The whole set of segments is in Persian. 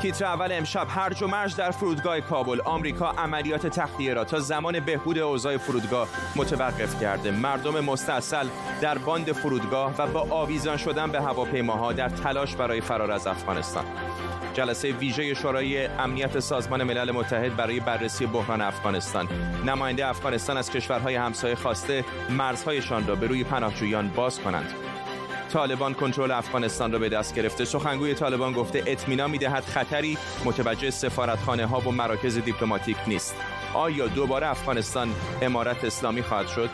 تیتر اول امشب هرج و مرج در فرودگاه کابل آمریکا عملیات تخلیه را تا زمان بهبود اوضاع فرودگاه متوقف کرده. مردم مستاصل در باند فرودگاه و با آویزان شدن به هواپیماها در تلاش برای فرار از افغانستان. جلسه ویژه شورای امنیت سازمان ملل متحد برای بررسی بحران افغانستان. نماینده افغانستان از کشورهای همسایه خواسته مرزهایشان را به روی پناهجویان باز کنند. طالبان کنترل افغانستان را به دست گرفته. سخنگوی طالبان گفته اطمینان می‌دهد خطری متوجه سفارتخانه ها و مراکز دیپلماتیک نیست. آیا دوباره افغانستان امارت اسلامی خواهد شد؟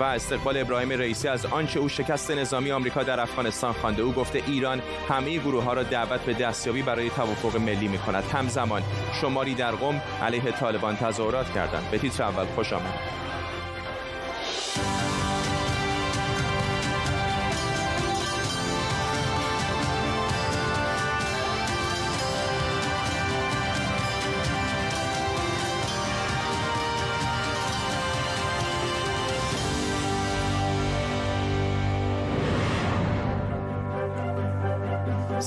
و استقبال ابراهیم رئیسی از آنچه او شکست نظامی آمریکا در افغانستان خوانده. او گفته ایران همه گروه ها را دعوت به دستیابی برای توافق ملی می کند همزمان شماری در قم علیه طالبان تظاهرات کردند. به تیتر اول خوش آمد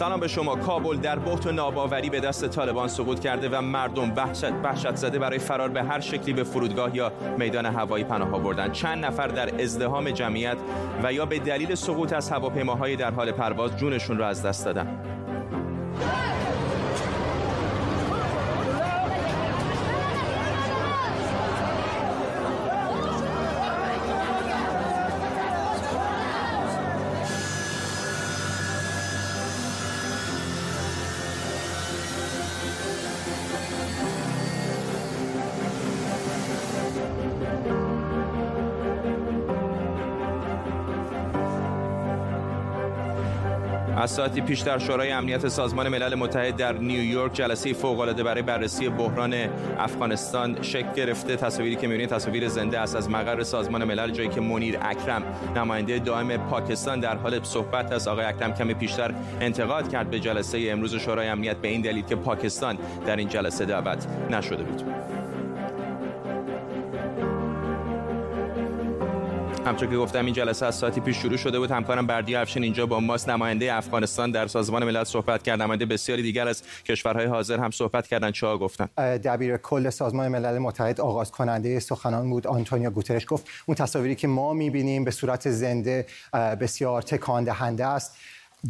سلام به شما. کابل در بحت و ناباوری به دست طالبان سقوط کرده و مردم وحشت, وحشت زده برای فرار به هر شکلی به فرودگاه یا میدان هوایی پناه آوردند چند نفر در ازدهام جمعیت و یا به دلیل سقوط از هواپیماهای در حال پرواز جونشون را از دست دادن. از ساعتی پیش در شورای امنیت سازمان ملل متحد در نیویورک جلسه فوق‌العاده برای بررسی بحران افغانستان شکل گرفته. تصاویری که می‌بینید تصاویر زنده است از مقر سازمان ملل جایی که منیر اکرم نماینده دائم پاکستان در حال صحبت است. آقای اکرم کمی پیشتر انتقاد کرد به جلسه امروز شورای امنیت به این دلیل که پاکستان در این جلسه دعوت نشده بود. همچون که گفتم این جلسه از ساعتی پیش شروع شده بود. همکارم بردی افشین اینجا با ماست. نماینده افغانستان در سازمان ملل صحبت کرد. نماینده بسیاری دیگر از کشورهای حاضر هم صحبت کردن. چه گفتن؟ دبیر کل سازمان ملل متحد آغاز کننده سخنان بود. آنتونیو گوترش گفت اون تصاویری که ما می‌بینیم به صورت زنده بسیار تکان دهنده است.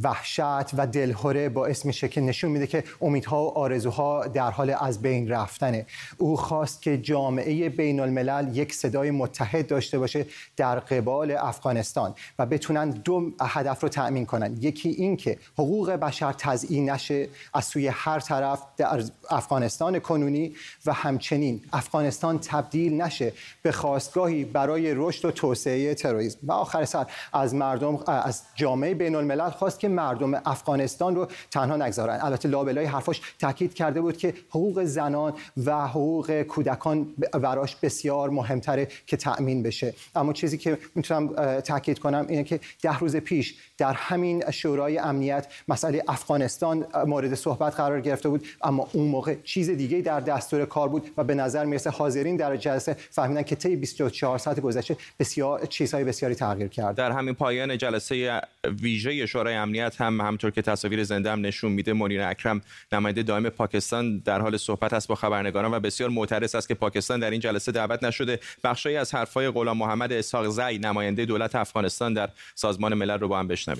وحشت و دلهوره باعث میشه که نشون میده که امیدها و آرزوها در حال از بین رفتنه. او خواست که جامعه بین الملل یک صدای متحد داشته باشه در قبال افغانستان و بتونن دو هدف رو تأمین کنن. یکی این که حقوق بشر تضیین نشه از سوی هر طرف در افغانستان کنونی و همچنین افغانستان تبدیل نشه به خواستگاهی برای رشد و توسعه تروریسم. و آخر سر از مردم از جامعه بین الملل خواست که مردم افغانستان رو تنها نگذارن. البته لابلای حرفاش تاکید کرده بود که حقوق زنان و حقوق کودکان براش بسیار مهمتره که تأمین بشه. اما چیزی که می‌تونم تاکید کنم اینه که ده روز پیش در همین شورای امنیت مسئله افغانستان مورد صحبت قرار گرفته بود اما اون موقع چیز دیگه در دستور کار بود و به نظر می‌رسه حاضرین در جلسه فهمیدن که طی 24 ساعت گذشته بسیار چیزهای بسیاری تغییر کرد. در همین پایان جلسه ویژه شورای امنیت هم همطور که تصاویر زنده هم نشون میده منیر اکرم نماینده دائم پاکستان در حال صحبت است با خبرنگاران و بسیار معترض است که پاکستان در این جلسه دعوت نشده بخشی از حرفهای غلام محمد اسحاق زی نماینده دولت افغانستان در سازمان ملل رو با هم بشنویم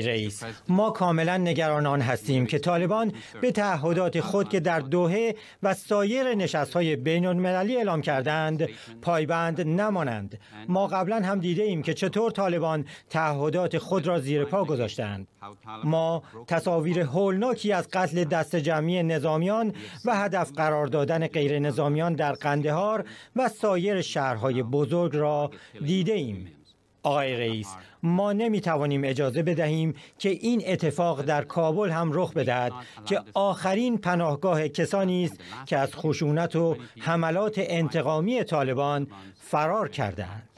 رئیس ما کاملا نگران آن هستیم که طالبان به تعهدات خود که در دوحه و سایر نشست های بین المللی اعلام کردند پایبند نمانند. ما قبلا هم دیده ایم که چطور طالبان تعهدات خود را زیر پا گذاشتند. ما تصاویر هولناکی از قتل دست جمعی نظامیان و هدف قرار دادن غیر نظامیان در قندهار و سایر شهرهای بزرگ را دیده ایم آقای رئیس ما نمی توانیم اجازه بدهیم که این اتفاق در کابل هم رخ بدهد که آخرین پناهگاه کسانی است که از خشونت و حملات انتقامی طالبان فرار کردند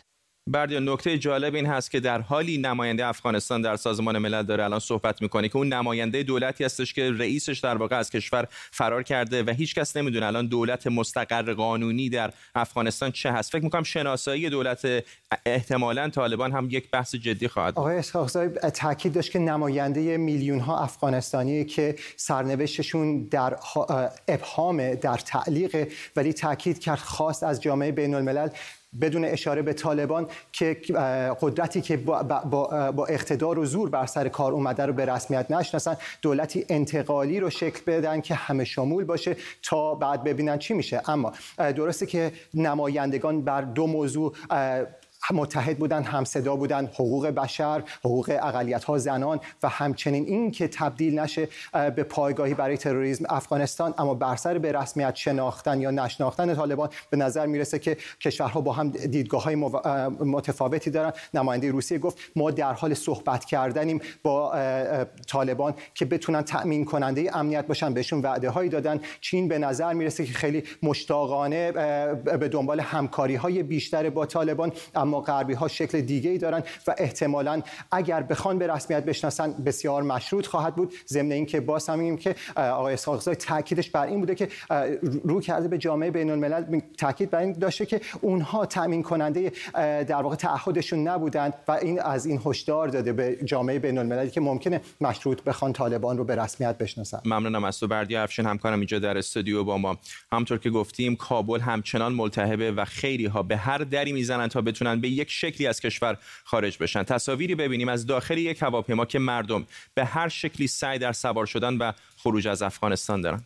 بردیا نکته جالب این هست که در حالی نماینده افغانستان در سازمان ملل داره الان صحبت می‌کنه که اون نماینده دولتی هستش که رئیسش در واقع از کشور فرار کرده و هیچ کس نمی‌دونه الان دولت مستقر قانونی در افغانستان چه هست. فکر می‌کنم شناسایی دولت احتمالا طالبان هم یک بحث جدی خواهد آقای اسحاقزاده تاکید داشت که نماینده میلیون ها افغانستانی که سرنوشتشون در ابهام در تعلیق ولی تاکید کرد خواست از جامعه بین الملل بدون اشاره به طالبان که قدرتی که با, با, با اقتدار و زور بر سر کار اومده رو به رسمیت نشناسن دولتی انتقالی رو شکل بدن که همه شمول باشه تا بعد ببینن چی میشه. اما درسته که نمایندگان بر دو موضوع متحد بودن همصدا بودن حقوق بشر حقوق اقلیت ها زنان و همچنین این که تبدیل نشه به پایگاهی برای تروریسم افغانستان. اما بر سر به رسمیت شناختن یا نشناختن طالبان به نظر می‌رسه که کشورها با هم دیدگاه های متفاوتی دارن. نماینده روسیه گفت ما در حال صحبت کردنیم با طالبان که بتونن تأمین کننده امنیت باشن بهشون وعده هایی دادن. چین به نظر می‌رسه که خیلی مشتاقانه به دنبال همکاری های بیشتر با طالبان اما غربی ها شکل دیگه ای دارن و احتمالا اگر بخوان به رسمیت بشناسن بسیار مشروط خواهد بود. ضمن اینکه باز هم که آقای اسحاق تاکیدش بر این بوده که رو کرده به جامعه بین الملل تاکید بر این داشته که اونها تامین کننده در واقع تعهدشون نبودند و این از این هشدار داده به جامعه بین المللی که ممکنه مشروط بخوان طالبان رو به رسمیت بشناسن. ممنونم از تو. بردی افشین همکارم اینجا در استودیو با ما همطور که گفتیم کابل همچنان ملتهبه و خیلی ها به هر دری می‌زنن تا بتونن به یک شکلی از کشور خارج بشن. تصاویری ببینیم از داخل یک هواپیما که مردم به هر شکلی سعی در سوار شدن و خروج از افغانستان دارن.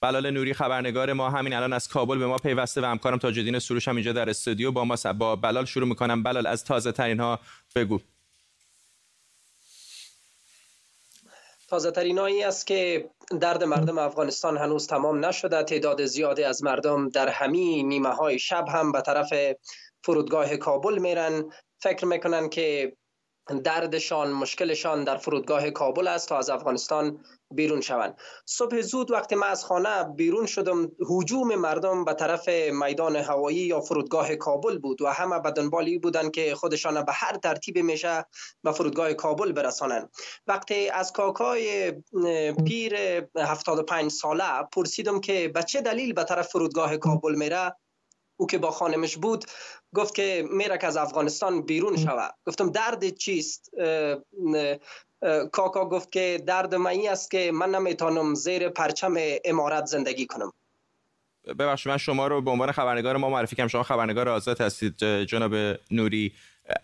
بلال نوری خبرنگار ما همین الان از کابل به ما پیوسته و همکارم تاجدین سروش هم اینجا در استودیو با ما با بلال شروع می‌کنم. بلال از تازه ترین ها بگو. تازه ترینایی است که درد مردم افغانستان هنوز تمام نشده. تعداد زیادی از مردم در همین نیمه های شب هم به طرف فرودگاه کابل میرن. فکر می‌کنن که دردشان مشکلشان در فرودگاه کابل است تا از افغانستان بیرون شوند. صبح زود وقتی من از خانه بیرون شدم. هجوم مردم به طرف میدان هوایی یا فرودگاه کابل بود و همه به دنبالی بودند که خودشان به هر ترتیب میشه به فرودگاه کابل برسانند. وقتی از کاکای پیر 75 ساله پرسیدم که به چه دلیل به طرف فرودگاه کابل میره؟ او که با خانمش بود گفت که میره که از افغانستان بیرون شوه گفتم درد چیست؟ کاکا گفت که درد من است که من نمی‌تونم زیر پرچم امارت زندگی کنم. ببخشید من شما رو به عنوان خبرنگار ما معرفی کنم شما خبرنگار آزاد هستید جناب نوری.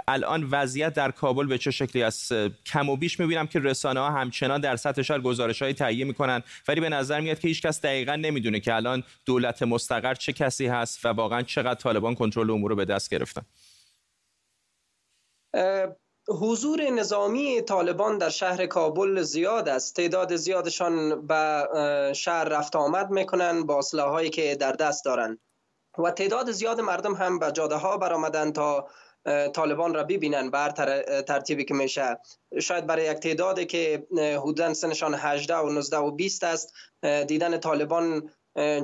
الان وضعیت در کابل به چه شکلی است؟ کم و بیش می‌بینم که رسانه ها همچنان در سطح شهر گزارش های تهیه می‌کنن ولی به نظر میاد که هیچ کس دقیقا نمی‌دونه که الان دولت مستقر چه کسی هست و واقعا چقدر طالبان کنترل امور رو به دست گرفتن. حضور نظامی طالبان در شهر کابل زیاد است. تعداد زیادشان به شهر رفت آمد می‌کنن با هایی که در دست دارند. و تعداد زیاد مردم هم به جاده ها برآمدن تا طالبان را ببینن بر ترتیبی که میشه. شاید برای یک تعدادی که حدودا سنشان 18 و 19 و 20 است دیدن طالبان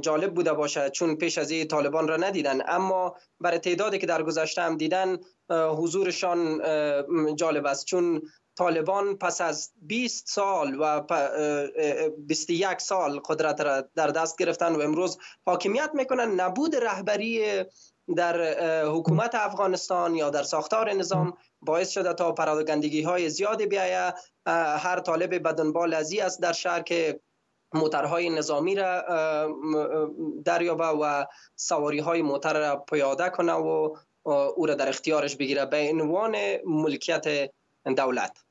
جالب بوده باشد چون پیش از این طالبان را ندیدن. اما برای تعدادی که در گذشته هم دیدن حضورشان جالب است. چون طالبان پس از 20 سال و 21 سال قدرت را در دست گرفتن و امروز حاکمیت می‌کنن نبود رهبری در حکومت افغانستان یا در ساختار نظام باعث شده تا پراگندگی های زیادی بیایه. هر طالب به دنبال است در شهر که موترهای نظامی را دریابه و سواری های موتر را پیاده کنه و او را در اختیارش بگیره. به عنوان ملکیت دولت.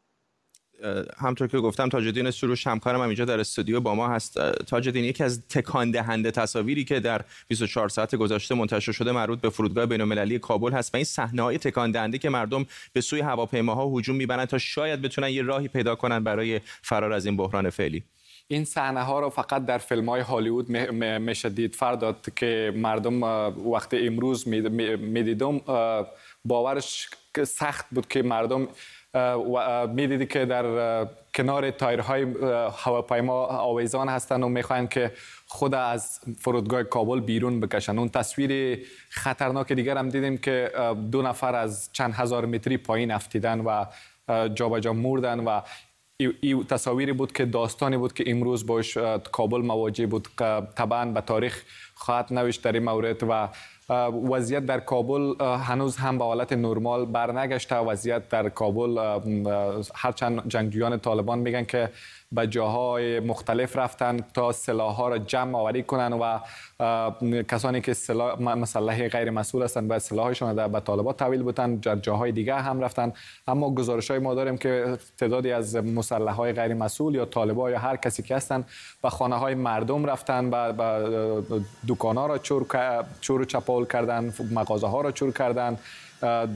همطور که گفتم تاجدین سروش همکارم هم اینجا در استودیو با ما هست. تاجدین یکی از تکان دهنده تصاویری که در 24 ساعت گذشته منتشر شده مربوط به فرودگاه بین‌المللی کابل هست و این صحنه های تکان دهنده که مردم به سوی هواپیماها هجوم می‌برند تا شاید بتونن یه راهی پیدا کنن برای فرار از این بحران فعلی. این صحنه ها رو فقط در فیلم های هالیوود میشه دید فرداد که مردم وقت امروز می‌دیدم باورش سخت بود که مردم می‌دیدی که در کنار تایرهای هواپیما آویزان هستند و می‌خواهند که خود از فرودگاه کابل بیرون بکشن. اون تصویر خطرناک دیگر هم دیدیم که دو نفر از چند هزار متری پایین افتیدن و جابجا جا مردن و ای تصاویری بود که داستانی بود که امروز باش کابل مواجه بود طبعا به تاریخ خواهد نوشت در این مورد و وضعیت در کابل هنوز هم به حالت نرمال برنگشته. وضعیت در کابل هرچند جنگجویان طالبان میگن که به جاهای مختلف رفتن تا سلاح ها را جمع آوری کنن و کسانی که سلاح مسلح غیر مسئول هستند باید سلاحشان در به طالبات تحویل بودن در جاهای دیگه هم رفتن. اما گزارش های ما داریم که تعدادی از مسلح های غیر مسئول یا طالبا یا هر کسی که هستن به خانه های مردم رفتن و دکان ها را چور, چور و چپال کردن مغازه ها را چور کردن.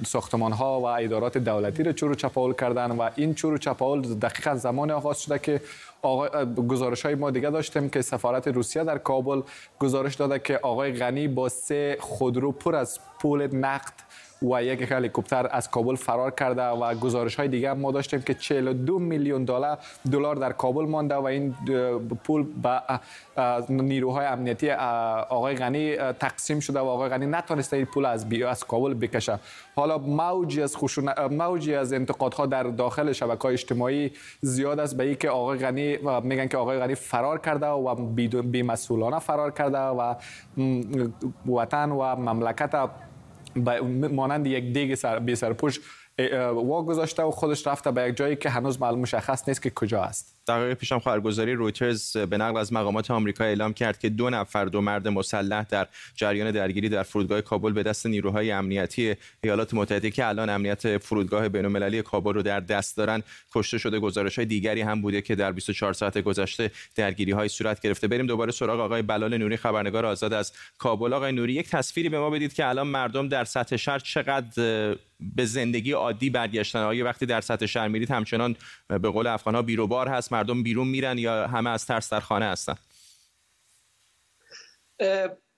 ساختمان ها و ادارات دولتی را چور چپاول کردن و این چور چپاول دقیقا زمان آغاز شده که گزارش های ما دیگه داشتیم که سفارت روسیه در کابل گزارش داده که آقای غنی با سه خودرو پر از پول نقد و یک هلیکوپتر از کابل فرار کرده و گزارش های دیگه ما داشتیم که 42 میلیون دلار دلار در کابل مانده و این پول به نیروهای امنیتی آقای غنی تقسیم شده و آقای غنی نتونسته این پول از از کابل بکشه. حالا موجی از خشون موجی از انتقادها در داخل شبکه اجتماعی زیاد است به اینکه آقای غنی میگن که آقای غنی فرار کرده و بی‌مسئولانه فرار کرده و وطن و مملکت مانند یک دیگ سر بی وا گذاشته و خودش رفته به یک جایی که هنوز معلوم مشخص نیست که کجا است. دقیقه پیشم خبرگزاری رویترز به نقل از مقامات آمریکا اعلام کرد که دو نفر دو مرد مسلح در جریان درگیری در فرودگاه کابل به دست نیروهای امنیتی ایالات متحده که الان امنیت فرودگاه بین‌المللی کابل رو در دست دارن کشته شده. گزارش های دیگری هم بوده که در 24 ساعت گذشته درگیری های صورت گرفته. بریم دوباره سراغ آقای بلال نوری خبرنگار آزاد از کابل. آقای نوری یک تصویری به ما بدید که الان مردم در سطح شهر چقدر به زندگی عادی برگشتن. آیا وقتی در سطح شهر میرید همچنان به قول افغان ها بیروبار هست مردم بیرون میرن یا همه از ترس در خانه هستن؟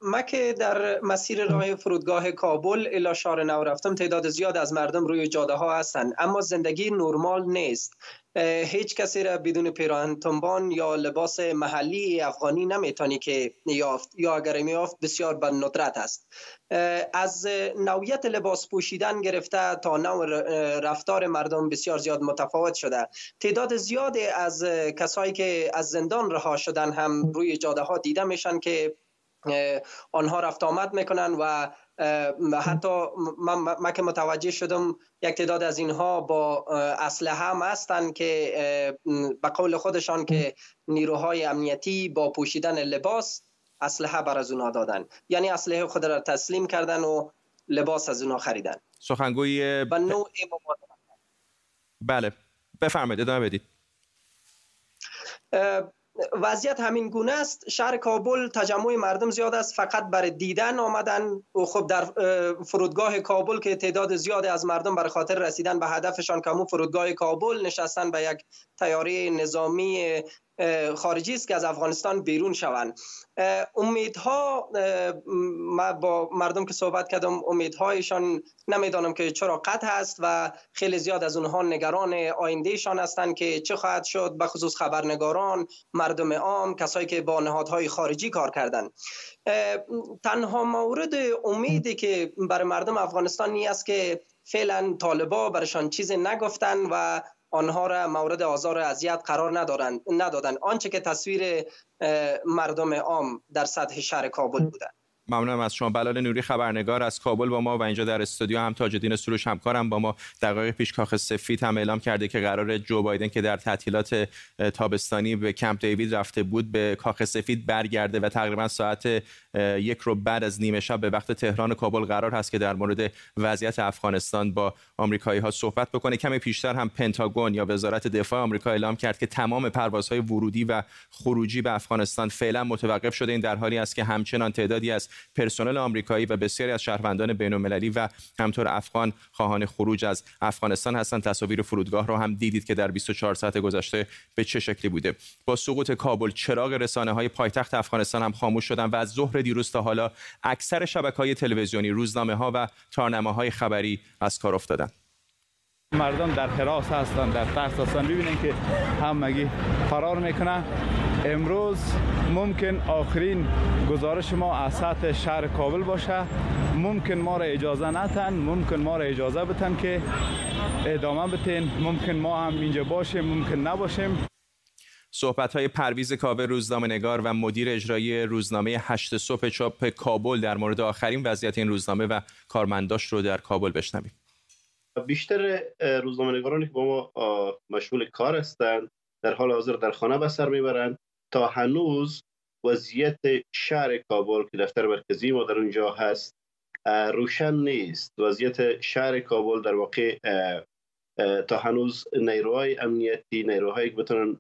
ما که در مسیر راه فرودگاه کابل الی شهر نو رفتم. تعداد زیاد از مردم روی جاده ها هستند اما زندگی نرمال نیست. هیچ کسی را بدون پیراهن تنبان یا لباس محلی افغانی نمی‌تونی که یافت یا اگر یافت بسیار به ندرت است. از نوعیت لباس پوشیدن گرفته تا نوع رفتار مردم بسیار زیاد متفاوت شده. تعداد زیادی از کسایی که از زندان رها شدن هم روی جاده ها دیده میشن که آنها رفت آمد می‌کنن و حتی من, که متوجه شدم یک تعداد از اینها با اسلحه هم هستند که به قول خودشان که نیروهای امنیتی با پوشیدن لباس اسلحه بر از اونها دادن. یعنی اسلحه خود را تسلیم کردن و لباس از اونها خریدن. سخنگوی و نوع بله. بفرمایید ادامه بدید. وضعیت همین گونه است. شهر کابل تجمع مردم زیاد است فقط برای دیدن آمدن. و خب در فرودگاه کابل که تعداد زیاد از مردم بر خاطر رسیدن به هدفشان کمو فرودگاه کابل نشستن به یک تیاره نظامی خارجی است که از افغانستان بیرون شوند. امیدها ما با مردم که صحبت کردم امیدهایشان نمی‌دانم که چرا قطع هست و خیلی زیاد از اونها نگران آیندهشان هستند که چه خواهد شد به خصوص خبرنگاران مردم عام کسایی که با نهادهای خارجی کار کردند. تنها مورد امیدی که برای مردم افغانستان است که فعلا طالبا برشان چیزی نگفتن و آنها را مورد آزار و اذیت قرار ندارن ندادن آنچه که تصویر مردم عام در سطح شهر کابل بوده. ممنونم از شما. بلال نوری خبرنگار از کابل با ما و اینجا در استودیو هم تاجدین سروش همکارم با ما. دقایق پیش کاخ سفید هم اعلام کرده که قرار جو بایدن که در تعطیلات تابستانی به کمپ دیوید رفته بود به کاخ سفید برگرده و تقریبا ساعت یک رو بعد از نیمه شب به وقت تهران و کابل قرار هست که در مورد وضعیت افغانستان با آمریکایی ها صحبت بکنه. کمی پیشتر هم پنتاگون یا وزارت دفاع آمریکا اعلام کرد که تمام پروازهای ورودی و خروجی به افغانستان فعلا متوقف شده. این در حالی است که همچنان تعدادی از پرسنل آمریکایی و بسیاری از شهروندان بین‌المللی و همطور افغان خواهان خروج از افغانستان هستند. تصاویر فرودگاه رو هم دیدید که در 24 ساعت گذشته به چه شکلی بوده. با سقوط کابل چراغ رسانه های پایتخت افغانستان هم خاموش شدن و از ظهر دیروز تا حالا اکثر شبکه‌های تلویزیونی روزنامه ها و های خبری از کار افتادند. مردم در حراس هستن در ترس هستن ببینین که همگی فرار می‌کنن. امروز ممکن آخرین گزارش ما از سطح شهر کابل باشه. ممکن ما را اجازه نتن ممکن ما را اجازه بتن که ادامه بتین ممکن ما هم اینجا باشیم ممکن نباشیم. صحبت های پرویز کاوه روزنامه نگار و مدیر اجرایی روزنامه هشت صبح چاپ کابل در مورد آخرین وضعیت این روزنامه و کارمنداش رو در کابل بشنویم. بیشتر روزنامه نگارانی که با ما مشغول کار هستند در حال حاضر در خانه به سر می‌برند. تا هنوز وضعیت شهر کابل که دفتر مرکزی ما در اونجا هست روشن نیست. وضعیت شهر کابل در واقع تا هنوز نیروهای امنیتی نیروهایی که بتونن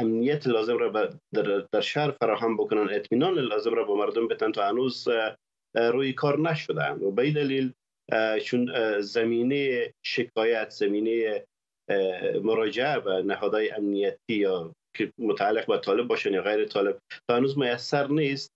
امنیت لازم را در, شهر فراهم بکنن اطمینان لازم را به مردم بتن تا هنوز روی کار نشدن و به دلیل چون زمینه شکایت زمینه مراجعه به نهادهای امنیتی یا که متعلق به طالب باشن یا غیر طالب. تا هنوز میسر نیست.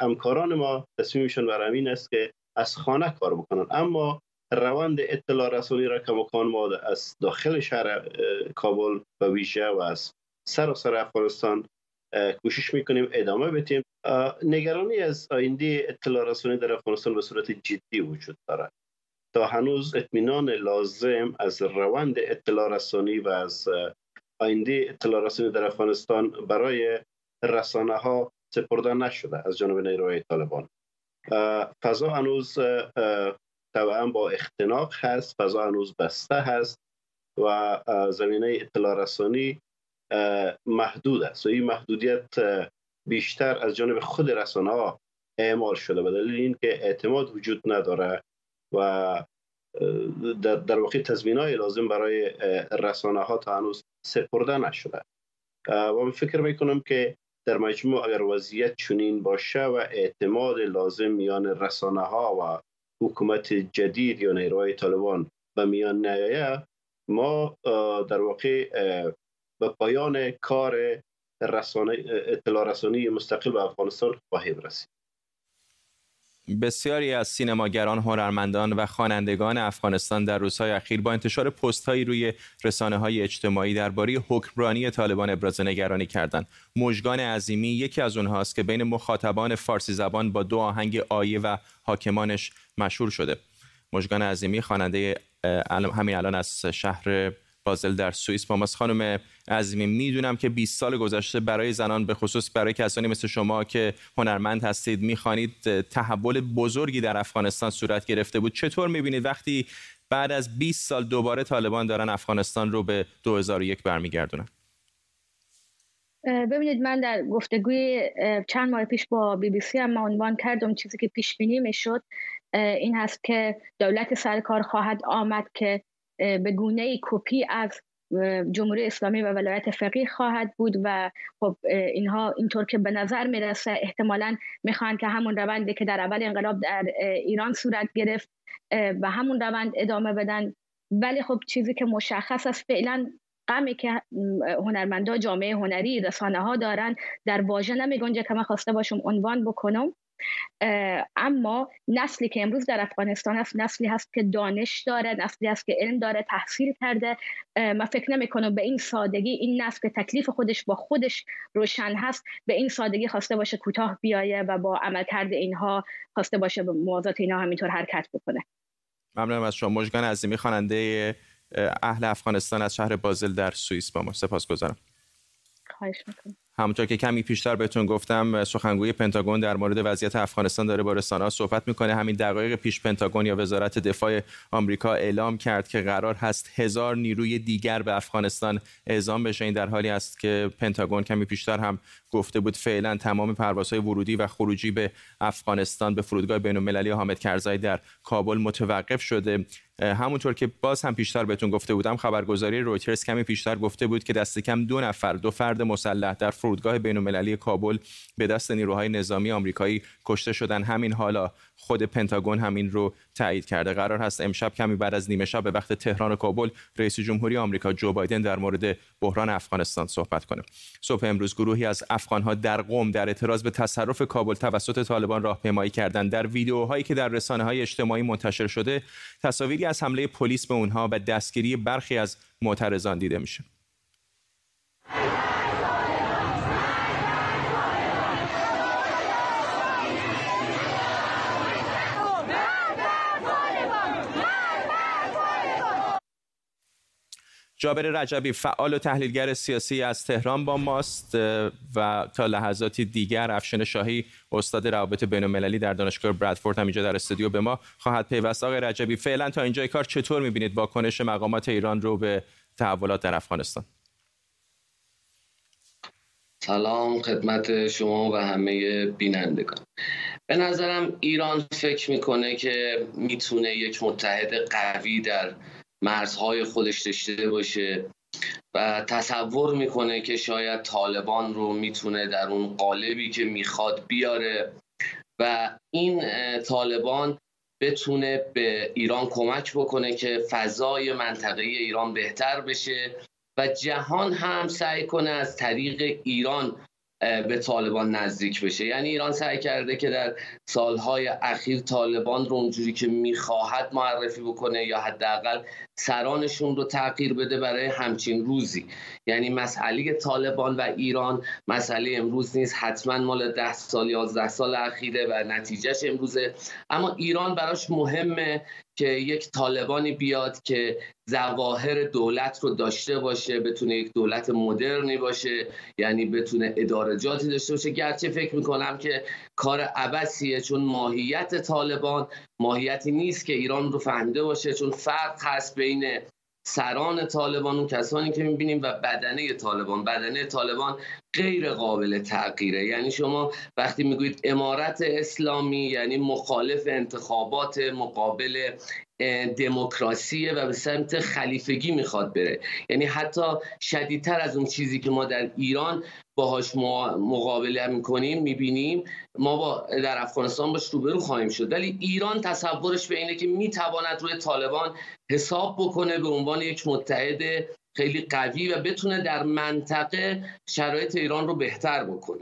همکاران ما تصمیمشون بر امین است که از خانه کار بکنن. اما روند اطلاع رسانی را مکان ما از داخل شهر کابل به ویژه و از سراسر افغانستان کوشش می‌کنیم ادامه بدیم. نگرانی از آینده اطلاع رسانی در افغانستان به صورت جدی وجود دارد. تا هنوز اطمینان لازم از روند اطلاع رسانی و از آینده اطلاع رسانی در افغانستان برای رسانه ها سپرده نشده از جانب نیروهای طالبان. فضا هنوز طبعا با اختناق هست فضا هنوز بسته هست و زمینه اطلاع رسانی محدود است. و این محدودیت بیشتر از جانب خود رسانه ها اعمال شده به دلیل اینکه اعتماد وجود نداره و در, در واقع تضمین های لازم برای رسانه ها تا هنوز سپرده نشده. و من فکر می‌کنم که در مجموع اگر وضعیت چنین باشه و اعتماد لازم میان رسانه ها و حکومت جدید یا نیروهای طالبان به میان نیایه ما در واقع به پایان کار رسانه اطلاع رسانی مستقل به افغانستان خواهیم رسید. بسیاری از سینماگران، هنرمندان و خوانندگان افغانستان در روزهای اخیر با انتشار پستهایی روی رسانه های اجتماعی درباره حکمرانی طالبان ابراز نگرانی کردند. مژگان عظیمی یکی از اونهاست که بین مخاطبان فارسی زبان با دو آهنگ آیه و حاکمانش مشهور شده. مژگان عظیمی خواننده همین الان از شهر بازل در سوئیس. با ماست خانم عظیمی می‌دونم که 20 سال گذشته برای زنان به خصوص برای کسانی مثل شما که هنرمند هستید می‌خوانید تحول بزرگی در افغانستان صورت گرفته بود. چطور می‌بینید وقتی بعد از 20 سال دوباره طالبان دارن افغانستان رو به 2001 برمیگردونن؟ ببینید من در گفتگوی چند ماه پیش با بی بی سی هم عنوان کردم چیزی که پیش بینی می‌شد. این هست که دولت سرکار خواهد آمد که به گونه کپی از جمهوری اسلامی و ولایت فقیه خواهد بود و خب اینها اینطور که به نظر می‌رسه احتمالا می‌خواهند که همون روندی که در اول انقلاب در ایران صورت گرفت و همون روند ادامه بدن. ولی خب چیزی که مشخص است فعلا غمی که هنرمندا جامعه هنری رسانه ها دارن در واژه نمی گنجه که من خواسته باشم عنوان بکنم. اما نسلی که امروز در افغانستان هست نسلی هست که دانش داره نسلی هست که علم داره تحصیل کرده. من فکر نمی کنم به این سادگی این نسل که تکلیف خودش با خودش روشن هست به این سادگی خواسته باشه کوتاه بیایه و با عملکرد اینها خواسته باشه به موازات اینها همینطور حرکت بکنه. ممنونم از شما. مژگان عظیمی خواننده اهل افغانستان از شهر بازل در سوئیس با ما. سپاسگزارم. خواهش می‌کنم. همونطور که کمی پیشتر بهتون گفتم سخنگوی پنتاگون در مورد وضعیت افغانستان داره با رسانه‌ها صحبت می‌کنه. همین دقایق پیش پنتاگون یا وزارت دفاع آمریکا اعلام کرد که قرار هست هزار نیروی دیگر به افغانستان اعزام بشه. این در حالی است که پنتاگون کمی پیشتر هم گفته بود فعلا تمام پروازهای ورودی و خروجی به افغانستان به فرودگاه بین‌المللی حامد کرزی در کابل متوقف شده. همونطور که باز هم پیشتر بهتون گفته بودم خبرگزاری رویترز کمی پیشتر گفته بود که دست کم دو نفر دو فرد مسلح در فرودگاه بین‌المللی کابل به دست نیروهای نظامی آمریکایی کشته شدن. همین حالا خود پنتاگون همین رو تایید کرده. قرار هست امشب کمی بعد از نیمه شب به وقت تهران و کابل رئیس جمهوری آمریکا جو بایدن در مورد بحران افغانستان صحبت کنه. صبح امروز گروهی از افغانها در قم در اعتراض به تصرف کابل توسط طالبان راهپیمایی کردند. در ویدیوهایی که در رسانه های اجتماعی منتشر شده تصاویری از حمله پلیس به اونها و دستگیری برخی از معترضان دیده میشه. جابر رجبی فعال و تحلیلگر سیاسی از تهران با ماست و تا لحظاتی دیگر افشین شاهی استاد روابط بین المللی در دانشگاه برادفورد هم اینجا در استودیو به ما خواهد پیوست. آقای رجبی فعلا تا اینجای کار چطور می‌بینید واکنش مقامات ایران رو به تحولات در افغانستان؟ سلام خدمت شما و همه بینندگان. به نظرم ایران فکر می‌کنه که می‌تونه یک متحد قوی در مرزهای خودش داشته باشه و تصور می‌کنه که شاید طالبان رو می‌تونه در اون قالبی که می‌خواد بیاره و این طالبان بتونه به ایران کمک بکنه که فضای منطقه ایران بهتر بشه و جهان هم سعی کنه از طریق ایران به طالبان نزدیک بشه. یعنی ایران سعی کرده که در سالهای اخیر طالبان رو اونجوری که می‌خواهد معرفی بکنه یا حداقل سرانشون رو تغییر بده برای همچین روزی. یعنی مسئله طالبان و ایران مسئله امروز نیست. حتما مال ده سال یازده سال اخیره و نتیجهش امروزه. اما ایران براش مهمه که یک طالبانی بیاد که زواهر دولت رو داشته باشه بتونه یک دولت مدرنی باشه یعنی بتونه ادارجاتی داشته باشه. گرچه فکر می‌کنم که کار عبسیه چون ماهیت طالبان ماهیتی نیست که ایران رو فهمیده باشه چون فرق هست بین سران طالبان اون کسانی که می‌بینیم و بدنه طالبان. بدنه طالبان غیر قابل تغییره. یعنی شما وقتی می‌گویید امارت اسلامی یعنی مخالف انتخابات مقابل دموکراسیه و به سمت خلیفگی می‌خواد بره. یعنی حتی شدیدتر از اون چیزی که ما در ایران باهاش مقابله می‌کنیم می‌بینیم ما با در افغانستان باش روبرو خواهیم شد. ولی ایران تصورش به اینه که می‌تواند روی طالبان حساب بکنه به عنوان یک متحد خیلی قوی و بتونه در منطقه شرایط ایران رو بهتر بکنه.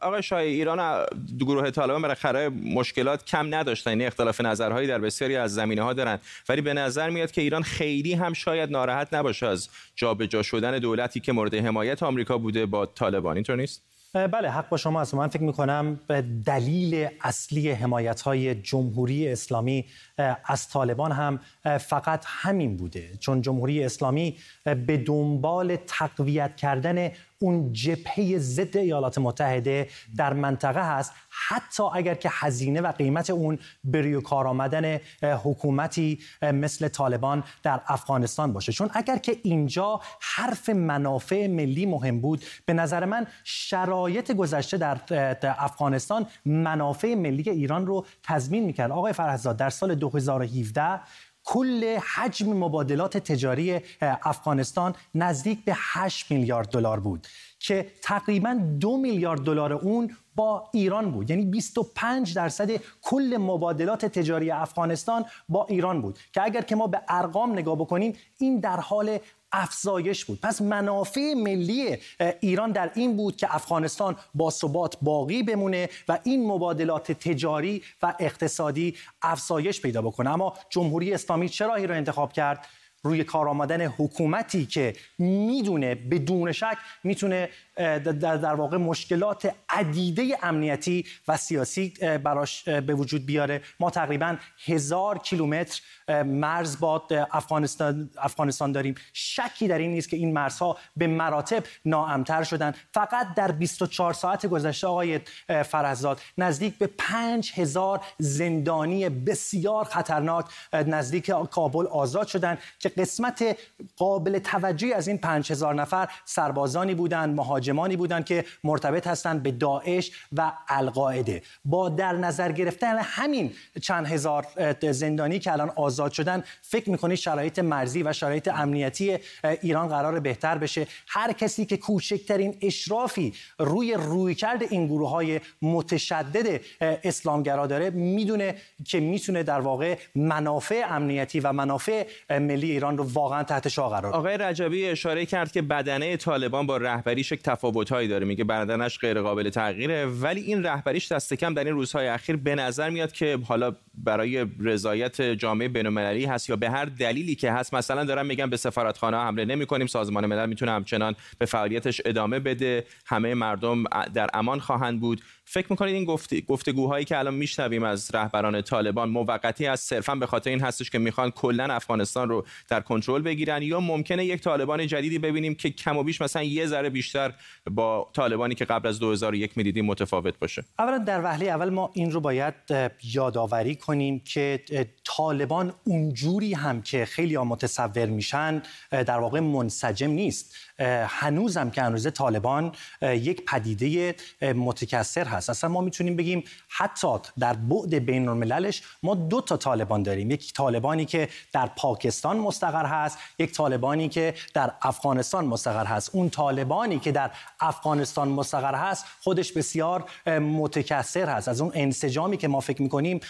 آقای شاه ایران گروه طالبان بالاخره مشکلات کم نداشتن. یعنی اختلاف نظرهایی در بسیاری از زمینه ها دارن. ولی به نظر میاد که ایران خیلی هم شاید ناراحت نباشه از جابجا شدن دولتی که مورد حمایت آمریکا بوده با طالبان. اینطور نیست؟ بله حق با شما است من فکر می کنم دلیل اصلی حمایت های جمهوری اسلامی از طالبان هم فقط همین بوده. چون جمهوری اسلامی به دنبال تقویت کردن اون جبهه ضد ایالات متحده در منطقه هست. حتی اگر که هزینه و قیمت اون به کار آمدن حکومتی مثل طالبان در افغانستان باشه. چون اگر که اینجا حرف منافع ملی مهم بود به نظر من شرایط گذشته در افغانستان منافع ملی ایران رو تضمین می‌کرد. آقای فرهزاد در سال 2017 کل حجم مبادلات تجاری افغانستان نزدیک به 8 میلیارد دلار بود که تقریبا دو میلیارد دلار اون با ایران بود. یعنی 25 درصد کل مبادلات تجاری افغانستان با ایران بود. که اگر که ما به ارقام نگاه بکنیم این در حال افزایش بود. پس منافع ملی ایران در این بود که افغانستان با ثبات باقی بمونه و این مبادلات تجاری و اقتصادی افزایش پیدا بکنه. اما جمهوری اسلامی چرا را انتخاب کرد؟ روی کار آمدن حکومتی که می‌دونه بدون شک می‌تونه در واقع مشکلات عدیده امنیتی و سیاسی براش به وجود بیاره. ما تقریبا هزار کیلومتر مرز با افغانستان, افغانستان داریم. شکی در این نیست که این مرزها به مراتب ناامتر شدن. فقط در 24 ساعت گذشته آقای فرزاد نزدیک به 5000 زندانی بسیار خطرناک نزدیک کابل آزاد شدن که قسمت قابل توجهی از این 5000 نفر سربازانی بودند مهاجمانی بودند که مرتبط هستند به داعش و القاعده. با در نظر گرفتن همین چند هزار زندانی که الان آزاد شدن فکر می‌کنید شرایط مرزی و شرایط امنیتی ایران قرار بهتر بشه؟ هر کسی که کوچکترین اشرافی روی رویکرد این گروه های متشدد اسلامگرا داره می‌دونه که می‌تونه در واقع منافع امنیتی و منافع ملی ایران رو واقعا تحت شعار قرار آقای رجبی اشاره کرد که بدنه طالبان با رهبریش تفاوت‌هایی داره. میگه بدنش غیر قابل تغییره. ولی این رهبریش دست کم در این روزهای اخیر به نظر میاد که حالا برای رضایت جامعه بین‌المللی هست یا به هر دلیلی که هست مثلا دارن میگن به سفارتخانه حمله نمی‌کنیم سازمان ملل می‌تونه همچنان به فعالیتش ادامه بده. همه مردم در امان خواهند بود. فکر می‌کنید این گفت... گفتگوهایی که الان میشنویم از رهبران طالبان موقتی از صرفا به خاطر این هستش که می‌خوان کلا افغانستان رو در کنترل بگیرن یا ممکنه یک طالبان جدیدی ببینیم که کم و بیش مثلا یه ذره بیشتر با طالبانی که قبل از 2001 می‌دیدیم متفاوت باشه؟ اولا در وهله اول ما این رو باید یادآوری کنیم که طالبان اونجوری هم که خیلی ها متصور میشن در واقع منسجم نیست. هنوزم که هنوز طالبان یک پدیده متکثر هست. اصلا ما می‌تونیم بگیم حتی در بعد بین المللش ما دو تا طالبان داریم. یک طالبانی که در پاکستان مستقر هست یک طالبانی که در افغانستان مستقر هست. اون طالبانی که در افغانستان مستقر هست خودش بسیار متکثر هست. از اون انسجامی که ما فکر می‌کنیم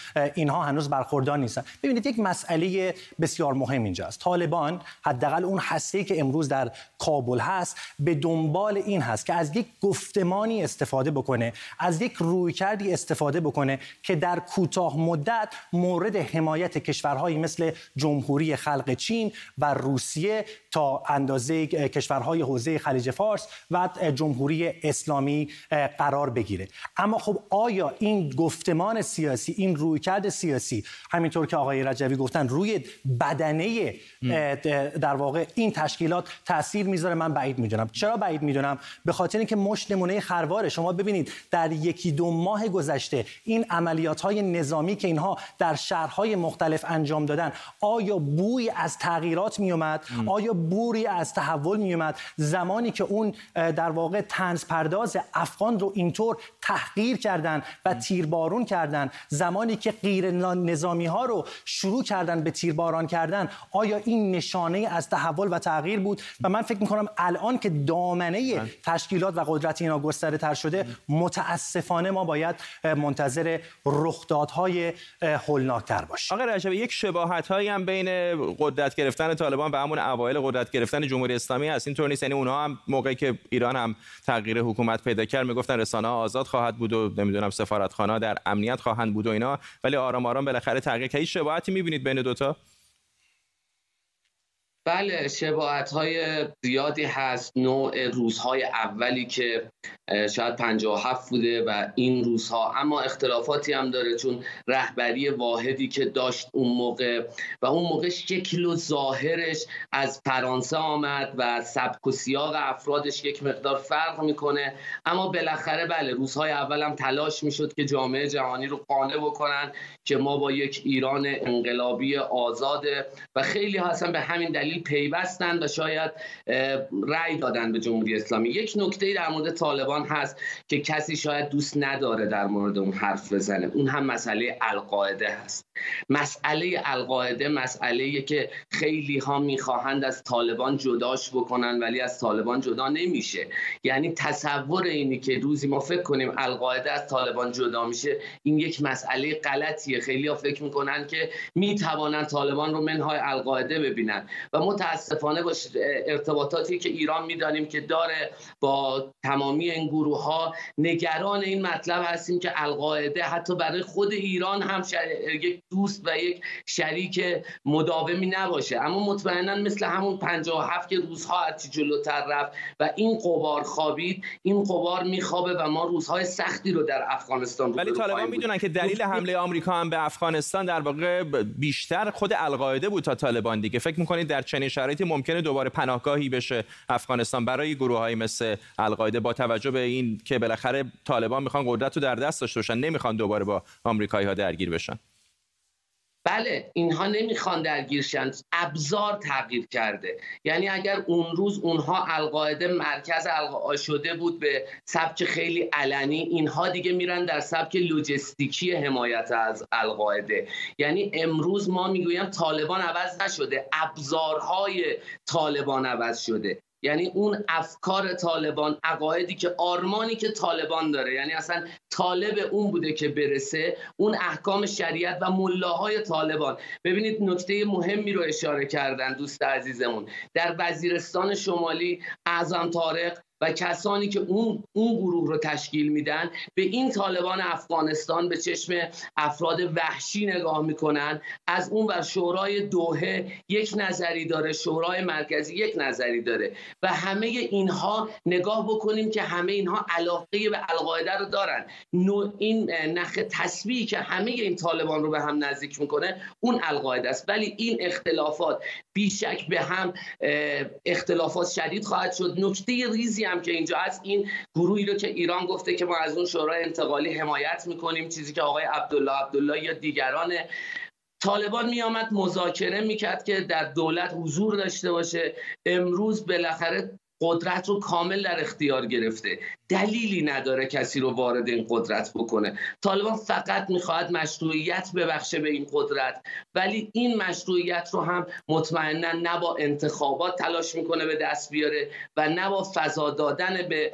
اینها هنوز برخوردار نیستن. ببینید یک مسئله بسیار مهم اینجاست. طالبان حداقل اون هسته که امروز در کابل هست به دنبال این هست که از یک گفتمانی استفاده بکنه از یک رویکردی استفاده بکنه که در کوتاه مدت مورد حمایت کشورهایی مثل جمهوری خلق چین و روسیه تا اندازه کشورهای حوزه خلیج فارس و جمهوری اسلامی قرار بگیره. اما خب آیا این گفتمان سیاسی این رویکرد سیاسی. همینطور که آقای رجوی گفتن روی بدنه در واقع این تشکیلات تاثیر می‌ذاره. من بعید می‌دونم. چرا بعید می‌دونم؟ به خاطر اینکه مش نمونه خرواره. شما ببینید در یکی دو ماه گذشته این عملیات های نظامی که اینها در شهرهای مختلف انجام دادن آیا بوی از تغییرات میومد آیا بوری از تحول میومد زمانی که اون در واقع تنز پرداز افغان رو اینطور تحقیر کردن و تیربارون کردن زمانی که غیر نظامی ها رو شروع کردن به تیرباران کردن. آیا این نشانه از تحول و تغییر بود؟ و من فکر می‌کنم الان که دامنه بله. تشکیلات و قدرت اینا گسترده تر شده متاسفانه ما باید منتظر رخدادهای هولناکتر باشیم. آقای رجبی یک شباهت هایی هم بین قدرت گرفتن طالبان و همون اوایل قدرت گرفتن جمهوری اسلامی هست. اینطور نیست یعنی اونها هم موقعی که ایران هم تغییر حکومت پیدا کرد می‌گفتن رسانه آزاد خواهد بود و نمی‌دونم سفارتخانه در امنیت خواهند بود و اینا. ولی آرام آرام بالاخره تغییر که شباهتی می‌بینید بین دوتا؟ بله شباعت های زیادی هست. نوع روزهای اولی که شاید 57 بوده و این روزها. اما اختلافاتی هم داره چون رهبری واحدی که داشت اون موقع و اون موقع شکل و ظاهرش از فرانسه آمد و سبک و سیاق افرادش یک مقدار فرق می‌کنه. اما بالاخره بله روزهای اول هم تلاش می‌شد که جامعه جهانی رو قانع بکنن که ما با یک ایران انقلابی آزاده و خیلی هستن به همین دلیل پیوستن و شاید رأی دادن به جمهوری اسلامی. یک نکته در مورد طالبان هست که کسی شاید دوست نداره در مورد اون حرف بزنه. اون هم مسئله القاعده هست. مسئله القاعده مسئله که خیلی ها می‌خواهند از طالبان جداش بکنن ولی از طالبان جدا نمیشه. یعنی تصور اینی که روزی ما فکر کنیم القاعده از طالبان جدا میشه این یک مسئله غلطیه. خیلی ها فکر می‌کنن که می‌توانند طالبان رو منهای القاعده ببینن. و متاسفانه با ارتباطاتی که ایران می‌دانیم که داره با تمامی این گروه ها نگران این مطلب هستیم که القاعده حتی برای خود ایران هم یک دوست و یک شریک مداومی نباشه. اما مطمئنا مثل همون 57 که روزها از جلوتر رفت و این قبار خوابید این قبار میخوابه و ما روزهای سختی رو در افغانستان ولی طالبان می‌دونن که دلیل حمله آمریکا هم به افغانستان در واقع بیشتر خود القاعده بود تا طالبان دیگه. فکر می‌کنید در چنین شرایطی ممکنه دوباره پناهگاهی بشه افغانستان برای گروه های مثل القاعده با توجه به این که بالاخره طالبان می‌خوان قدرت رو در دست داشته باشن نمی‌خوان دوباره با آمریکایی ها درگیر بشن؟ بله اینها نمی‌خوان درگیرشن ابزار تغییر کرده. یعنی اگر اون روز اونها القاعده مرکز القاعده شده بود به سبک خیلی علنی اینها دیگه میرن در سبک لوجستیکی حمایت از القاعده. یعنی امروز ما می‌گویم طالبان عوض نشده. ابزارهای طالبان عوض شده. یعنی اون افکار طالبان عقایدی که آرمانی که طالبان داره. یعنی اصلا طالب اون بوده که برسه اون احکام شریعت و ملاهای طالبان. ببینید نکته مهمی رو اشاره کردن دوست عزیزمون. در وزیرستان شمالی اعظم طارق و کسانی که اون اون گروه رو تشکیل میدن به این طالبان افغانستان به چشم افراد وحشی نگاه می‌کنن. از اون بر شورای دوهه یک نظری داره شورای مرکزی یک نظری داره. و همه اینها نگاه بکنیم که همه اینها علاقه به القاعده رو دارن. این نخ تسبیحی که همه این طالبان رو به هم نزدیک می‌کنه اون القاعده است. ولی این اختلافات بیشک به هم اختلافات شدید خواهد شد. نکته ریزی هم که اینجا هست. این گروهی رو که ایران گفته که ما از اون شورای انتقالی حمایت می‌کنیم چیزی که آقای عبدالله عبدالله یا دیگران طالبان می آمد مذاکره می‌کرد که در دولت حضور داشته باشه. امروز بالاخره قدرت رو کامل در اختیار گرفته. دلیلی نداره کسی رو وارد این قدرت بکنه. طالبان فقط می‌خواهد مشروعیت ببخشه به این قدرت ولی این مشروعیت رو هم مطمئنا نه با انتخابات تلاش می‌کنه به دست بیاره و نه با فضا دادن به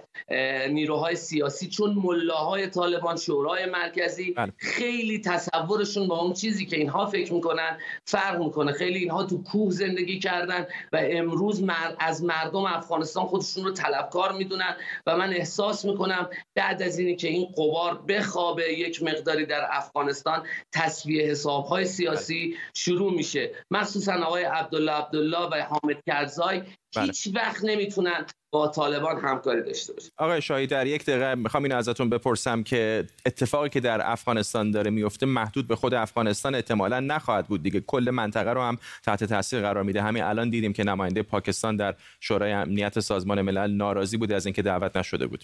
نیروهای سیاسی چون ملاهای طالبان شورای مرکزی بله. خیلی تصورشون با اون چیزی که اینها فکر می‌کنن فرق می‌کنه. خیلی اینها تو کوه زندگی کردن و امروز از مردم افغانستان خودشون رو طلبکار می‌دونن و من احساس احساس می‌کنم بعد از اینی که این قبار بخوابه یک مقداری در افغانستان تصویه حساب های سیاسی شروع میشه. مخصوصا آقای عبدالله عبدالله و حامد کرزای بله. هیچ وقت نمی‌تونن با طالبان همکاری داشته باشه آقای شاهی در یک دقیقه می‌خوام اینو ازتون بپرسم که اتفاقی که در افغانستان داره میفته محدود به خود افغانستان احتمالا نخواهد بود دیگه. کل منطقه رو هم تحت تاثیر قرار میده. همین الان دیدیم که نماینده پاکستان در شورای امنیت سازمان ملل ناراضی بود از اینکه دعوت نشده بود.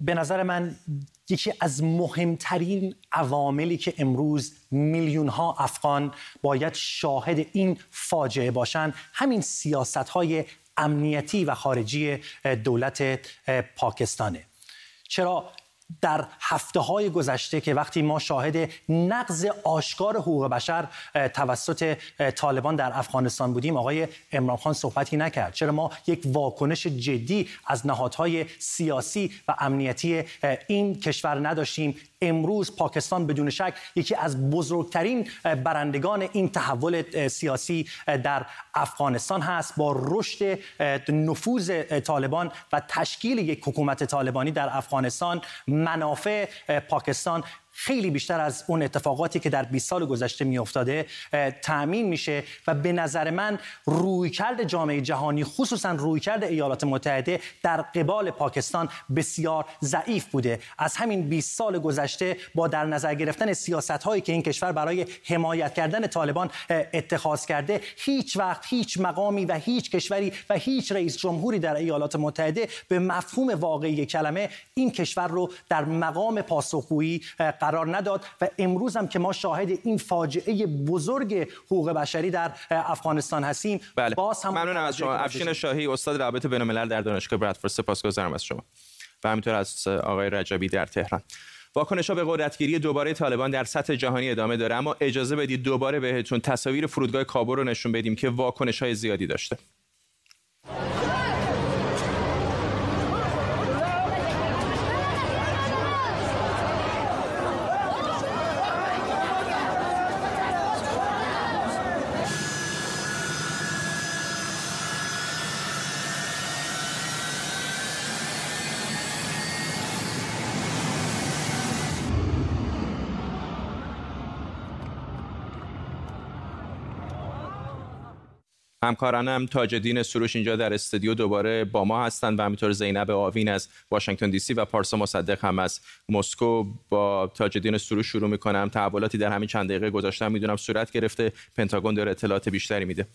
به نظر من یکی از مهمترین عواملی که امروز میلیون ها افغان باید شاهد این فاجعه باشند همین سیاست های امنیتی و خارجی دولت پاکستانه. چرا؟ در هفته های گذشته که وقتی ما شاهد نقض آشکار حقوق بشر توسط طالبان در افغانستان بودیم آقای امران خان صحبتی نکرد. چرا ما یک واکنش جدی از نهادهای سیاسی و امنیتی این کشور نداشتیم؟ امروز پاکستان بدون شک یکی از بزرگترین برندگان این تحول سیاسی در افغانستان هست. با رشد نفوذ طالبان و تشکیل یک حکومت طالبانی در افغانستان منافع پاکستان خیلی بیشتر از اون اتفاقاتی که در 20 سال گذشته میافتاده تأمین میشه و به نظر من رویکرد جامعه جهانی خصوصا رویکرد ایالات متحده در قبال پاکستان بسیار ضعیف بوده. از همین 20 سال گذشته با در نظر گرفتن سیاست هایی که این کشور برای حمایت کردن طالبان اتخاذ کرده هیچ وقت هیچ مقامی و هیچ کشوری و هیچ رئیس جمهوری در ایالات متحده به مفهوم واقعی کلمه این کشور رو در مقام پاسخگویی قرار نداد و امروز هم که ما شاهد این فاجعه بزرگ حقوق بشری در افغانستان هستیم بله. باز هم ممنونم از شما. افشین شاهی استاد رابطه بین الملل در دانشگاه برادفورد سپاسگزارم از شما. و همینطور از آقای رجبی در تهران. واکنش ها به قدرتگیری دوباره طالبان در سطح جهانی ادامه داره اما اجازه بدید دوباره بهتون تصاویر فرودگاه کابل رو نشون بدیم که واکنش های زیادی داشته. همکارانم تاج سروش اینجا در استودیو دوباره با ما هستند و همینطور زینب آوین از واشنگتن دی سی و پارسا مصدق هم از مسکو با تاج سروش شروع می‌کنم. تحولاتی در همین چند دقیقه گذاشتم. می‌دونم صورت گرفته. پنتاگون داره اطلاعات بیشتری میده.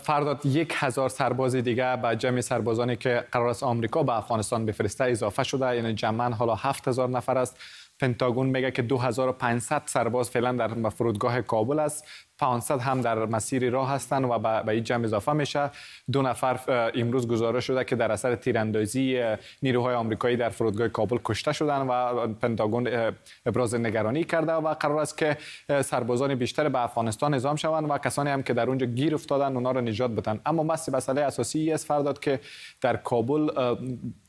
فرداد یک هزار سرباز دیگه به جمع سربازانی که قرار است آمریکا به افغانستان بفرسته اضافه شده. یعنی جمعا حالا هفت هزار نفر است. پنتاگون میگه که 2500 سرباز فعلا در فرودگاه کابل است. 500 هم در مسیر راه هستند و به این جمع اضافه میشه. دو نفر امروز گزارش شده که در اثر تیراندازی نیروهای آمریکایی در فرودگاه کابل کشته شدن و پنتاگون ابراز نگرانی کرده و قرار است که سربازان بیشتر به افغانستان نظام شوند و کسانی هم که در اونجا گیر افتادن اونا را نجات بدن. اما مسئله اساسی است فرداد که در کابل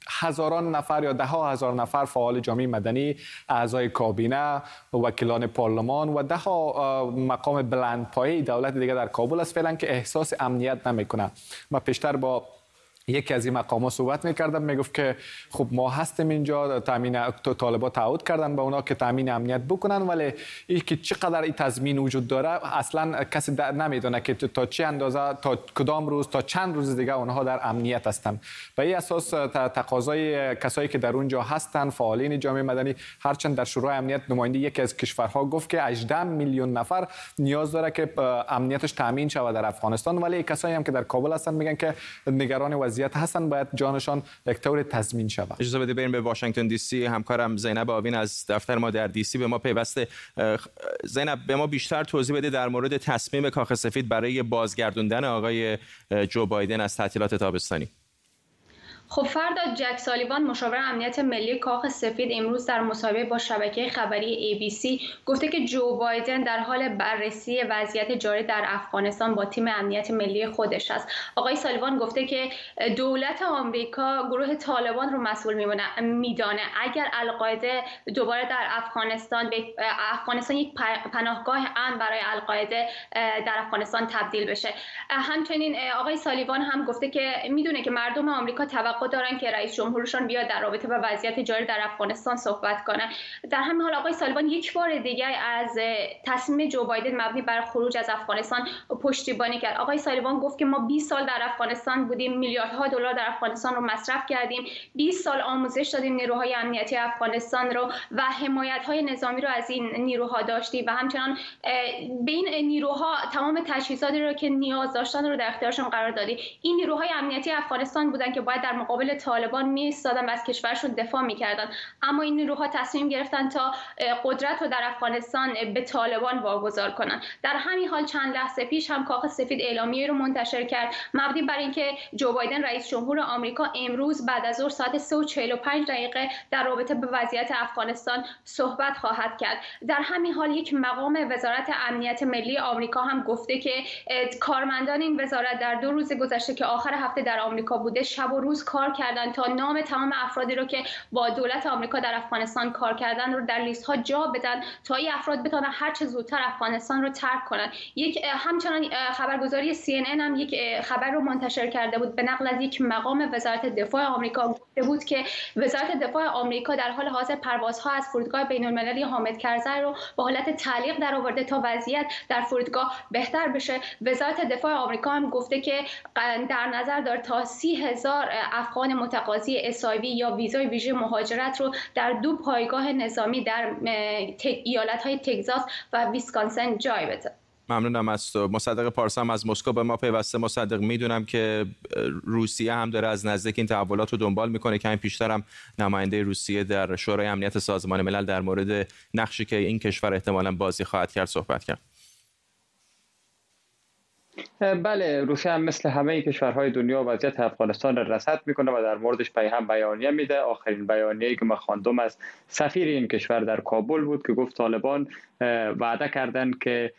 هزاران نفر یا ده ها هزار نفر فعال جامعه مدنی اعضای کابینه وکیلان پارلمان و ده ها مقام بلند پایه دولت دیگه در کابل است. فعلا که احساس امنیت نمی‌کنه. ما پیشتر با یکی از این مقام صحبت می‌کردم می‌گفت که خب ما هستیم اینجا تامین طالبات تعهد کردن به اونا که تامین امنیت بکنن ولی این که چقدر این تضمین وجود داره اصلا کسی نمی‌دونه که تا چه اندازه تا کدام روز تا چند روز دیگه اونها در امنیت هستن. به این اساس تقاضای کسایی که در اونجا هستن فعالین جامعه مدنی هرچند در شورای امنیت نماینده یکی از کشورها گفت که 18 میلیون نفر نیاز داره که امنیتش تامین شود در افغانستان. ولی کسایی هم که در کابل هستن میگن که نگران وضعیت هستن باید جانشان یک طور تضمین شود. اجازه بده بریم به واشنگتن دی سی. همکارم زینب آوین از دفتر ما در دی سی به ما پیوسته. زینب به ما بیشتر توضیح بده در مورد تصمیم کاخ سفید برای بازگردوندن آقای جو بایدن از تعطیلات تابستانی. خب فردا جک سالیوان مشاور امنیت ملی کاخ سفید امروز در مصاحبه با شبکه خبری ABC گفته که جو بایدن در حال بررسی وضعیت جاری در افغانستان با تیم امنیت ملی خودش است. آقای سالیوان گفته که دولت آمریکا گروه طالبان رو مسئول میدانه. اگر القاعده دوباره در افغانستان به افغانستان یک پناهگاه امن برای القاعده در افغانستان تبدیل بشه. همچنین آقای سالیوان هم گفته که می‌دونه که مردم آمریکا توقع دارن که رئیس جمهورشان بیاد در رابطه با وضعیت جاری در افغانستان صحبت کنه. در همین حال آقای سالیوان یک بار دیگه از تصمیم جو بایدن مبنی بر خروج از افغانستان پشتیبانی کرد. آقای سالیوان گفت که ما 20 سال در افغانستان بودیم میلیاردها دلار در افغانستان رو مصرف کردیم 20 سال آموزش دادیم نیروهای امنیتی افغانستان رو و حمایت های نظامی رو از این نیروها داشتیم و همچنان به این نیروها تمام تجهیزاتی رو که نیاز داشتن رو در اختیارشون قرار دادیم. این نیروهای امنیتی افغانستان بودن که باید در مقابل طالبان می و از کشورشون دفاع می‌کردن. اما این نیروها تصمیم گرفتن تا قدرت رو در افغانستان به طالبان واگذار کنن. در همین حال چند لحظه پیش هم کاخ سفید اعلامیه رو منتشر کرد. مبنی بر اینکه جو بایدن رئیس جمهور آمریکا امروز بعد از ظهر ساعت 3:45 دقیقه در رابطه به وضعیت افغانستان صحبت خواهد کرد. در همین حال یک مقام وزارت امنیت ملی آمریکا هم گفته که کارمندان این وزارت در دو روز گذشته که آخر هفته در آمریکا بوده شب و روز کار کردن تا نام تمام افرادی رو که با دولت آمریکا در افغانستان کار کردن رو در لیست ها جا بدن تا این افراد بتونن هر چه زودتر افغانستان رو ترک کنن. یک همچنان خبرگزاری CNN هم یک خبر رو منتشر کرده بود. به نقل از یک مقام وزارت دفاع آمریکا گفته بود که وزارت دفاع آمریکا در حال حاضر پروازها از فرودگاه بین المللی حامد کرزی رو به حالت تعلیق در آورده تا وضعیت در فرودگاه بهتر بشه. وزارت دفاع آمریکا هم گفته که در نظر داره تا سی هزار افغان متقاضی اسایوی یا ویزای ویژه مهاجرت رو در دو پایگاه نظامی در ایالت های تگزاس و ویسکانسن جای بده. ممنونم از تو. مصدق پارسا از مسکو به ما پیوسته. مصدق می‌دونم که روسیه هم داره از نزدیک این تحولات رو دنبال می‌کنه. که این پیشتر هم نماینده روسیه در شورای امنیت سازمان ملل در مورد نقشی که این کشور احتمالا بازی خواهد کرد صحبت کرد. بله روسیه هم مثل همه کشورهای دنیا وضعیت افغانستان را رصد می‌کنه و در موردش هم بیانیه میده. آخرین بیانیه‌ای که ما خواندم از سفیر این کشور در کابل بود که گفت طالبان وعده کردند که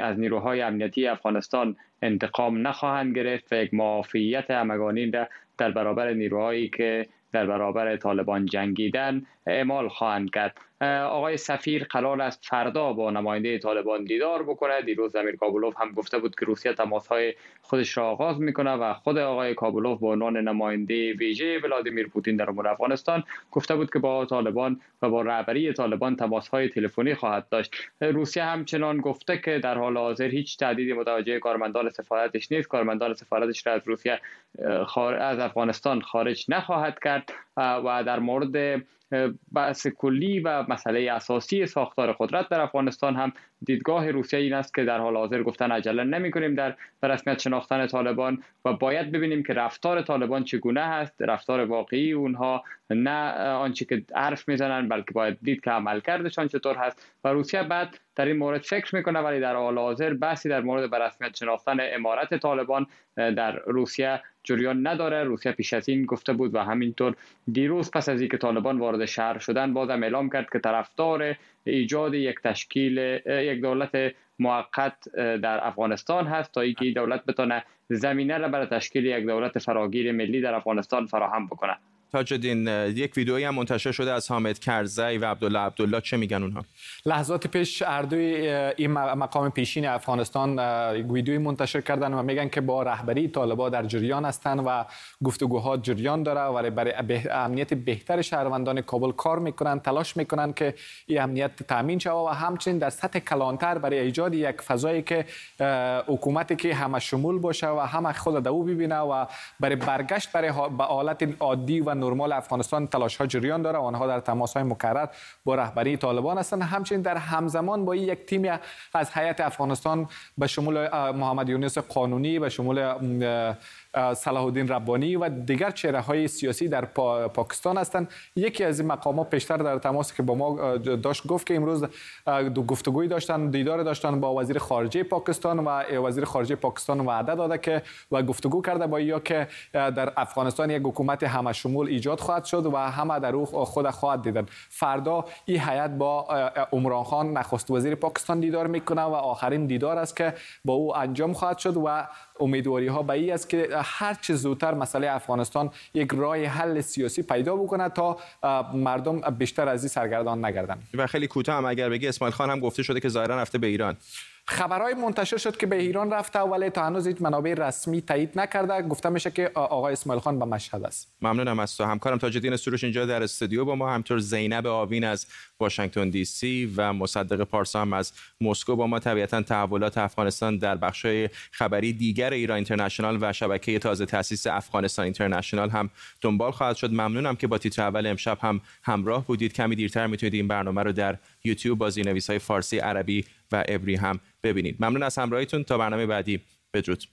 از نیروهای امنیتی افغانستان انتقام نخواهند گرفت و یک معافیت همگانی در برابر نیروهایی که در برابر طالبان جنگیدن اعمال خواهند کرد. آقای سفیر قرار است فردا با نماینده طالبان دیدار بکنه. دیروز امیر کابلوف هم گفته بود که روسیه تماس های خودش را آغاز می‌کنه و خود آقای کابلوف به عنوان نماینده ویژه ولادیمیر پوتین در امور افغانستان گفته بود که با طالبان و با رهبری طالبان تماس های تلفنی خواهد داشت. روسیه همچنان گفته که در حال حاضر هیچ تهدیدی متوجه کارمندان سفارتش نیست. کارمندان سفارتش را از روسیه از افغانستان خارج نخواهد کرد. و در مورد بحث کلی و مسئله اساسی ساختار قدرت در افغانستان هم دیدگاه روسیه این است که در حال حاضر گفتن عجله نمی کنیم در رسمیت شناختن طالبان و باید ببینیم که رفتار طالبان چگونه هست رفتار واقعی اونها نه آنچه که حرف می‌زنن بلکه باید دید که عملکردشان چطور هست. و روسیه بعد در این مورد فکر می‌کنه ولی در حال حاضر بحثی در مورد به رسمیت شناختن امارت طالبان در روسیه جریان نداره. روسیه پیش از این گفته بود و همینطور دیروز پس از اینکه طالبان وارد شهر شدن بازم اعلام کرد که طرفدار ایجاد یک تشکیل یک دولت موقت در افغانستان هست تا اینکه این دولت بتونه زمینه را برای تشکیل یک دولت فراگیر ملی در افغانستان فراهم بکنه. تاج الدین یک ویدئویی هم منتشر شده از حامد کرزی و عبدالله عبدالله. چه میگن اونها؟ لحظات پیش اردوی این مقام پیشین افغانستان ویدئویی منتشر کردن و میگن که با رهبری طالبان در جریان هستند و گفتگوها جریان داره و برای امنیت بهتر شهروندان کابل کار می‌کنن تلاش می‌کنن که این امنیت تامین شود و همچنین در سطح کلانتر برای ایجاد یک فضایی که حکومتی که همه شمول باشه و همه خود دو ببینه و برای برگشت برای حالت عادی و نرمال افغانستان تلاش ها جریان داره. آنها در تماس های مکرر با رهبری طالبان هستند. همچنین در همزمان با یک تیمی از هیئت افغانستان به شمول محمد یونس قانونی به شمول صلاح الدین ربانی و دیگر چهره های سیاسی در پاکستان هستند. یکی از این مقامات پیشتر در تماس که با ما داشت گفت که امروز دو گفتگوی داشتن دیدار داشتن با وزیر خارجه پاکستان و وزیر خارجه پاکستان وعده داده که و گفتگو کرده با یا که در افغانستان یک حکومت همه شمول ایجاد خواهد شد و همه در او خود خواهد دیدن. فردا این هیئت با عمران خان نخست وزیر پاکستان دیدار می‌کنه و آخرین دیدار است که با او انجام خواهد شد و امیدواری ها به این است که هر چه زودتر مسئله افغانستان یک راه حل سیاسی پیدا بکنه تا مردم بیشتر از این سرگردان نگردن و خیلی کوتاه هم اگر بگی اسماعیل خان هم گفته شده که ظاهرا رفته به ایران. خبرهای منتشر شد که به ایران رفته ولی تا هنوز هیچ منابع رسمی تایید نکرده. گفته میشه که آقای اسماعیل خان به مشهد است. ممنونم از تو. همکارم تاج الدین سروش اینجا در استودیو با ما همطور زینب آوین از واشنگتن دی سی و مصدق پارسا هم از مسکو با ما. طبیعتا تحولات افغانستان در بخشای خبری دیگر ایران اینترنشنال و شبکه تازه تاسیس افغانستان اینترنشنال هم دنبال خواهد شد. ممنونم که با تیتر اول امشب هم همراه بودید. کمی دیرتر می‌تونید این برنامه رو در یوتیوب با های فارسی عربی و ابری هم ببینید. ممنون از همراهیتون. تا برنامه بعدی. بدرود.